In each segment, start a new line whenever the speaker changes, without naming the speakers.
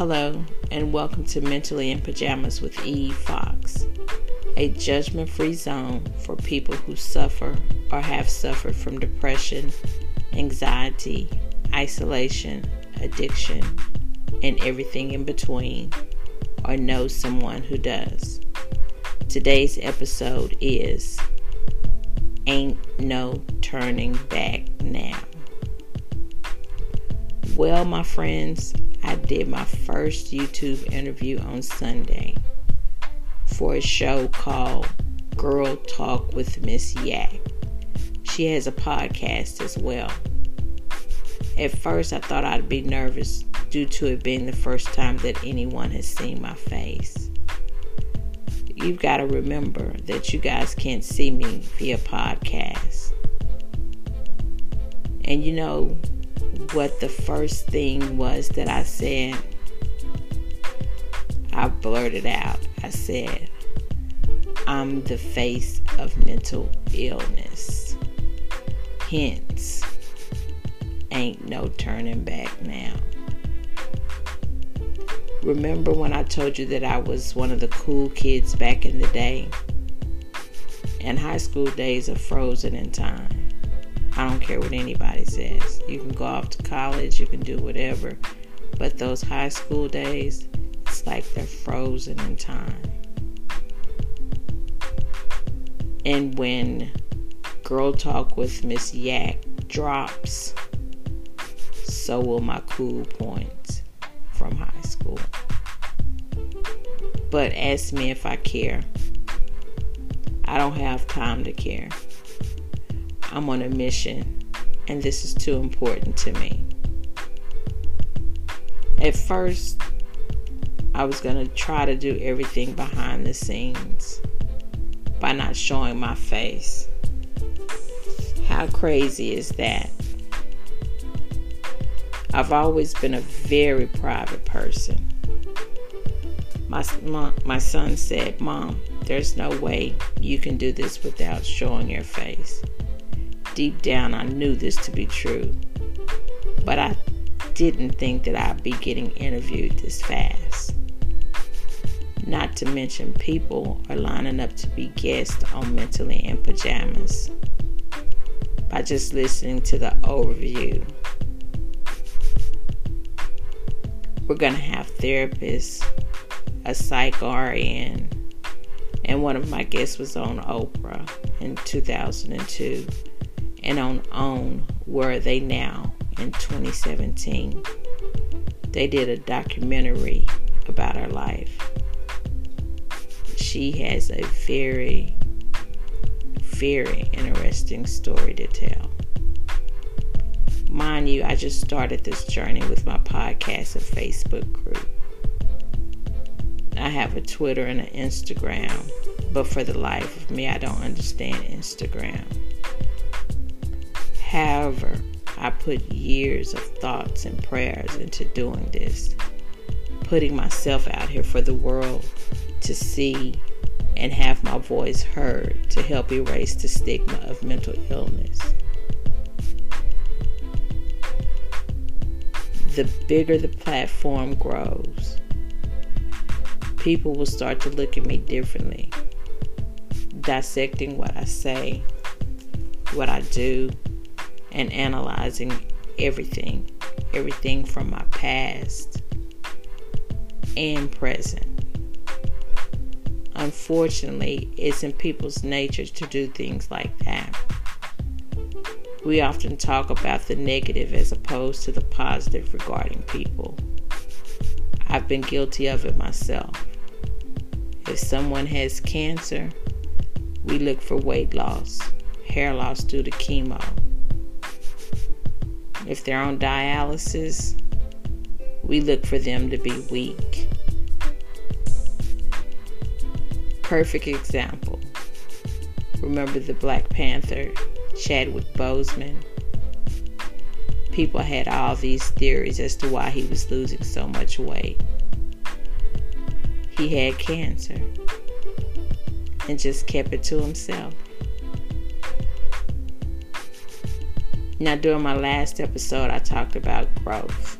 Hello, and welcome to Mentally in Pajamas with Eve Fox, a judgment free zone for people who suffer or have suffered from depression, anxiety, isolation, addiction, and everything in between, or know someone who does. Today's episode is Ain't No Turning Back Now. Well, my friends, I did my first YouTube interview on Sunday for a show called Girl Talk with Miss Yak. She has a podcast as well. At first, I thought I'd be nervous due to it being the first time that anyone has seen my face. You've got to remember that you guys can't see me via podcast. And you know, what the first thing was that I said. I blurted out. I said, I'm the face of mental illness. Hence, ain't no turning back now. Remember when I told you that I was one of the cool kids back in the day? And high school days are frozen in time. I don't care what anybody says. You can go off to college, you can do whatever. But those high school days, it's like they're frozen in time. And when Girl Talk with Miss Yak drops, so will my cool points from high school. But ask me if I care. I don't have time to care. I'm on a mission, and this is too important to me. At first, I was going to try to do everything behind the scenes by not showing my face. How crazy is that? I've always been a very private person. My, my, my son said, Mom, there's no way you can do this without showing your face deep down, I knew this to be true. But I didn't think that I'd be getting interviewed this fast. Not to mention, people are lining up to be guests on Mentally in Pajamas by just listening to the overview. We're going to have therapists, a psych and one of my guests was on Oprah in 2002 and on OWN Where Are They Now in 2017. They did a documentary about her life. She has a very, very interesting story to tell. Mind you, I just started this journey with my podcast and Facebook group. I have a Twitter and an Instagram, but for the life of me, I don't understand Instagram. However, I put years of thoughts and prayers into doing this, putting myself out here for the world to see and have my voice heard to help erase the stigma of mental illness. The bigger the platform grows, people will start to look at me differently, dissecting what I say, what I do, and analyzing everything, everything from my past and present. Unfortunately, it's in people's nature to do things like that. We often talk about the negative as opposed to the positive regarding people. I've been guilty of it myself. If someone has cancer, we look for weight loss, hair loss due to chemo, if they're on dialysis, we look for them to be weak. Perfect example. Remember the Black Panther, Chadwick Boseman? People had all these theories as to why he was losing so much weight. He had cancer and just kept it to himself. Now, during my last episode, I talked about growth.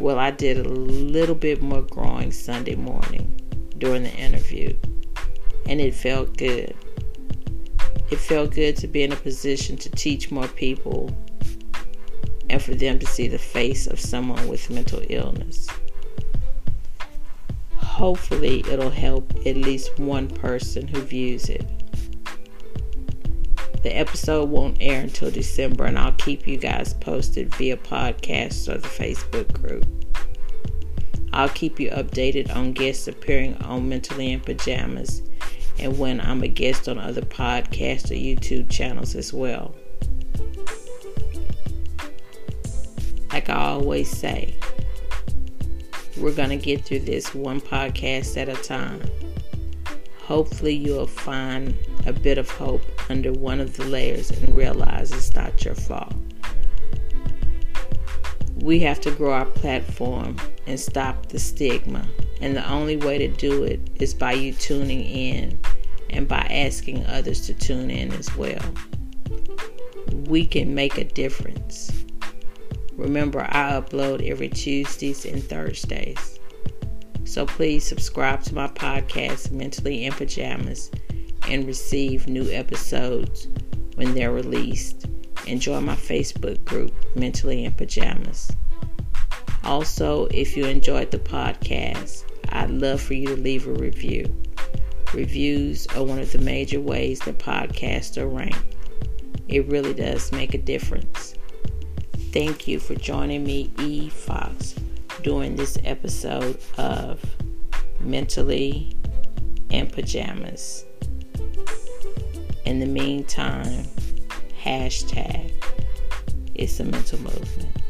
Well, I did a little bit more growing Sunday morning during the interview, and it felt good. It felt good to be in a position to teach more people and for them to see the face of someone with mental illness. Hopefully, it'll help at least one person who views it. The episode won't air until December, and I'll keep you guys posted via podcast or the Facebook group. I'll keep you updated on guests appearing on Mentally in Pajamas and when I'm a guest on other podcasts or YouTube channels as well. Like I always say, we're going to get through this one podcast at a time. Hopefully, you'll find a bit of hope under one of the layers and realize it's not your fault. We have to grow our platform and stop the stigma. And the only way to do it is by you tuning in and by asking others to tune in as well. We can make a difference. Remember, I upload every Tuesdays and Thursdays. So please subscribe to my podcast, Mentally in Pajamas, and receive new episodes when they're released. And join my Facebook group, Mentally in Pajamas. Also, if you enjoyed the podcast, I'd love for you to leave a review. Reviews are one of the major ways that podcasts are ranked. It really does make a difference. Thank you for joining me, E. Fox, during this episode of Mentally in Pajamas. In the meantime, hashtag it's a mental movement.